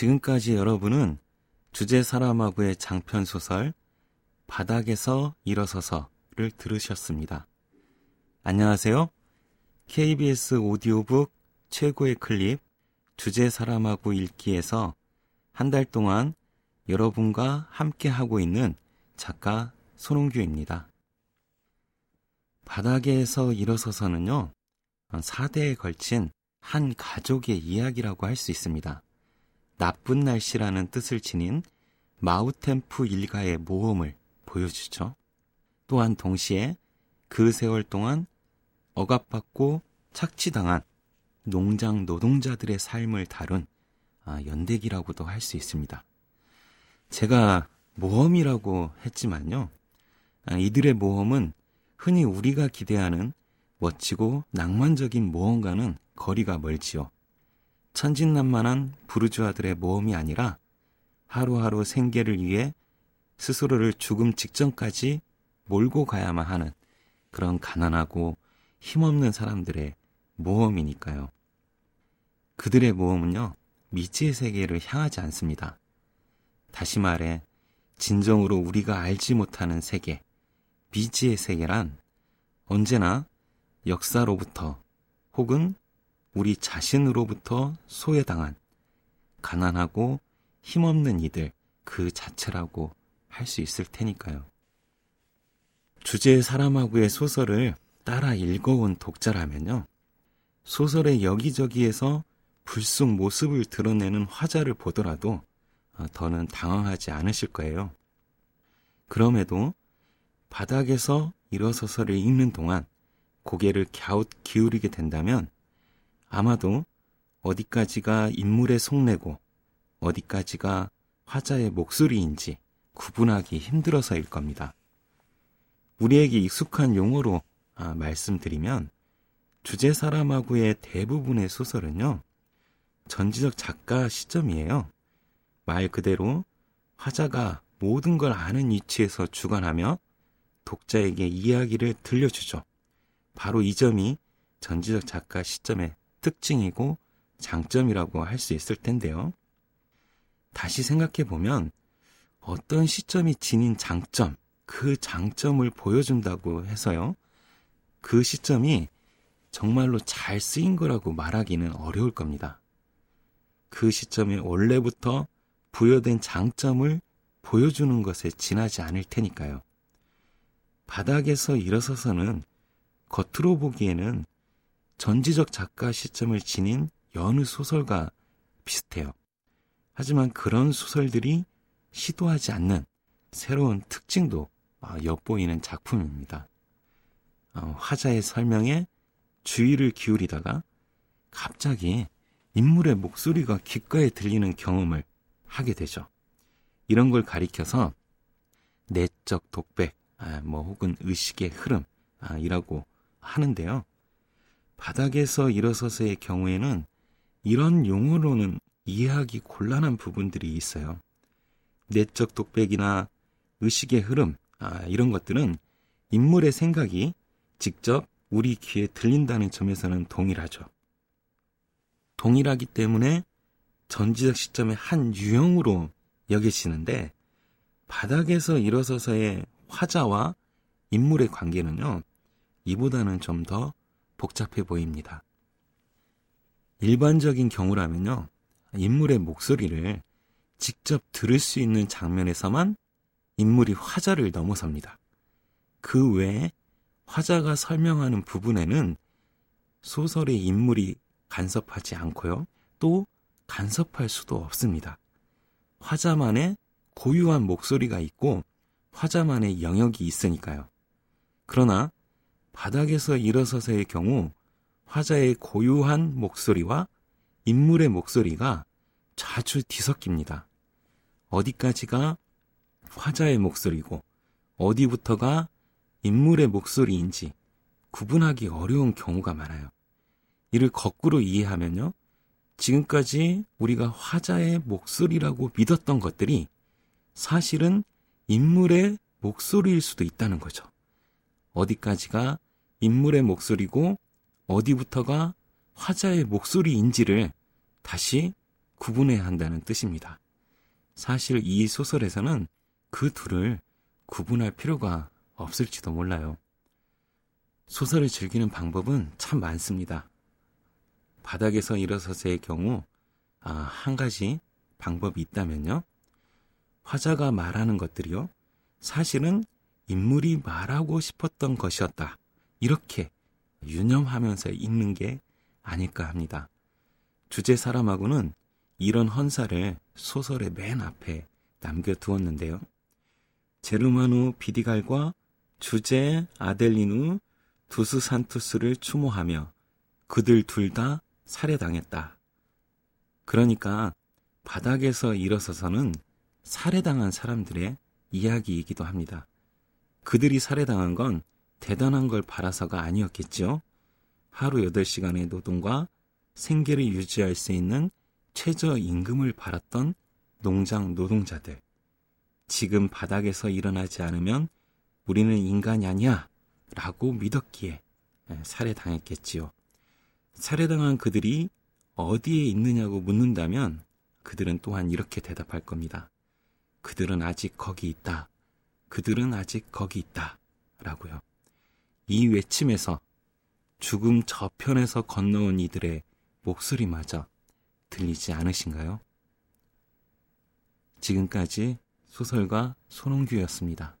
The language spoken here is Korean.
지금까지 여러분은 주제 사람하고의 장편 소설 바닥에서 일어서서를 들으셨습니다. 안녕하세요. KBS 오디오북 최고의 클립 주제 사람하고 읽기에서 한 달 동안 여러분과 함께 하고 있는 작가 손홍규입니다. 바닥에서 일어서서는요, 4대에 걸친 한 가족의 이야기라고 할 수 있습니다. 나쁜 날씨라는 뜻을 지닌 마우템프 일가의 모험을 보여주죠. 또한 동시에 그 세월 동안 억압받고 착취당한 농장 노동자들의 삶을 다룬 아, 연대기라고도 할 수 있습니다. 제가 모험이라고 했지만요. 아, 이들의 모험은 흔히 우리가 기대하는 멋지고 낭만적인 모험과는 거리가 멀지요. 천진난만한 부르주아들의 모험이 아니라 하루하루 생계를 위해 스스로를 죽음 직전까지 몰고 가야만 하는 그런 가난하고 힘없는 사람들의 모험이니까요. 그들의 모험은요, 미지의 세계를 향하지 않습니다. 다시 말해, 진정으로 우리가 알지 못하는 세계, 미지의 세계란 언제나 역사로부터 혹은 우리 자신으로부터 소외당한 가난하고 힘없는 이들 그 자체라고 할 수 있을 테니까요. 주제의 사람하고의 소설을 따라 읽어온 독자라면요. 소설의 여기저기에서 불쑥 모습을 드러내는 화자를 보더라도 어, 더는 당황하지 않으실 거예요. 그럼에도 바닥에서 일어서서를 읽는 동안 고개를 갸웃 기울이게 된다면 아마도 어디까지가 인물의 속내고 어디까지가 화자의 목소리인지 구분하기 힘들어서일 겁니다. 우리에게 익숙한 용어로 아, 말씀드리면 주제 사람하고의 대부분의 소설은요, 전지적 작가 시점이에요. 말 그대로 화자가 모든 걸 아는 위치에서 주관하며 독자에게 이야기를 들려주죠. 바로 이 점이 전지적 작가 시점의 특징이고 장점이라고 할 수 있을 텐데요. 다시 생각해 보면 어떤 시점이 지닌 장점, 그 장점을 보여준다고 해서요. 그 시점이 정말로 잘 쓰인 거라고 말하기는 어려울 겁니다. 그 시점에 원래부터 부여된 장점을 보여주는 것에 지나지 않을 테니까요. 바닥에서 일어서서는 겉으로 보기에는 전지적 작가 시점을 지닌 여느 소설과 비슷해요. 하지만 그런 소설들이 시도하지 않는 새로운 특징도 어, 엿보이는 작품입니다. 어, 화자의 설명에 주의를 기울이다가 갑자기 인물의 목소리가 귓가에 들리는 경험을 하게 되죠. 이런 걸 가리켜서 내적 독백, 아, 뭐 혹은 의식의 흐름이라고 하는데요. 바닥에서 일어서서의 경우에는 이런 용어로는 이해하기 곤란한 부분들이 있어요. 내적 독백이나 의식의 흐름, 아, 이런 것들은 인물의 생각이 직접 우리 귀에 들린다는 점에서는 동일하죠. 동일하기 때문에 전지적 시점의 한 유형으로 여겨지는데 바닥에서 일어서서의 화자와 인물의 관계는요, 이보다는 좀 더 복잡해 보입니다. 일반적인 경우라면요, 인물의 목소리를 직접 들을 수 있는 장면에서만 인물이 화자를 넘어섭니다. 그 외에 화자가 설명하는 부분에는 소설의 인물이 간섭하지 않고요. 또 간섭할 수도 없습니다. 화자만의 고유한 목소리가 있고 화자만의 영역이 있으니까요. 그러나 바닥에서 일어서서의 경우 화자의 고유한 목소리와 인물의 목소리가 자주 뒤섞입니다. 어디까지가 화자의 목소리고 어디부터가 인물의 목소리인지 구분하기 어려운 경우가 많아요. 이를 거꾸로 이해하면요. 지금까지 우리가 화자의 목소리라고 믿었던 것들이 사실은 인물의 목소리일 수도 있다는 거죠. 어디까지가 인물의 목소리고 어디부터가 화자의 목소리인지를 다시 구분해야 한다는 뜻입니다. 사실 이 소설에서는 그 둘을 구분할 필요가 없을지도 몰라요. 소설을 즐기는 방법은 참 많습니다. 바닥에서 일어서서의 경우, 아, 한 가지 방법이 있다면요. 화자가 말하는 것들이요. 사실은 인물이 말하고 싶었던 것이었다. 이렇게 유념하면서 읽는 게 아닐까 합니다. 주제 사람하고는 이런 헌사를 소설의 맨 앞에 남겨두었는데요. 제르마누 비디갈과 주제 아델리누 두스 산투스를 추모하며 그들 둘 다 살해당했다. 그러니까 바닥에서 일어서서는 살해당한 사람들의 이야기이기도 합니다. 그들이 살해당한 건 대단한 걸 바라서가 아니었겠죠. 하루 8시간의 노동과 생계를 유지할 수 있는 최저임금을 바랐던 농장 노동자들. 지금 바닥에서 일어나지 않으면 우리는 인간이 아니야 라고 믿었기에 살해당했겠지요. 살해당한 그들이 어디에 있느냐고 묻는다면 그들은 또한 이렇게 대답할 겁니다. 그들은 아직 거기 있다. 그들은 아직 거기 있다. 라고요. 이 외침에서 죽음 저편에서 건너온 이들의 목소리마저 들리지 않으신가요? 지금까지 소설가 손홍규였습니다.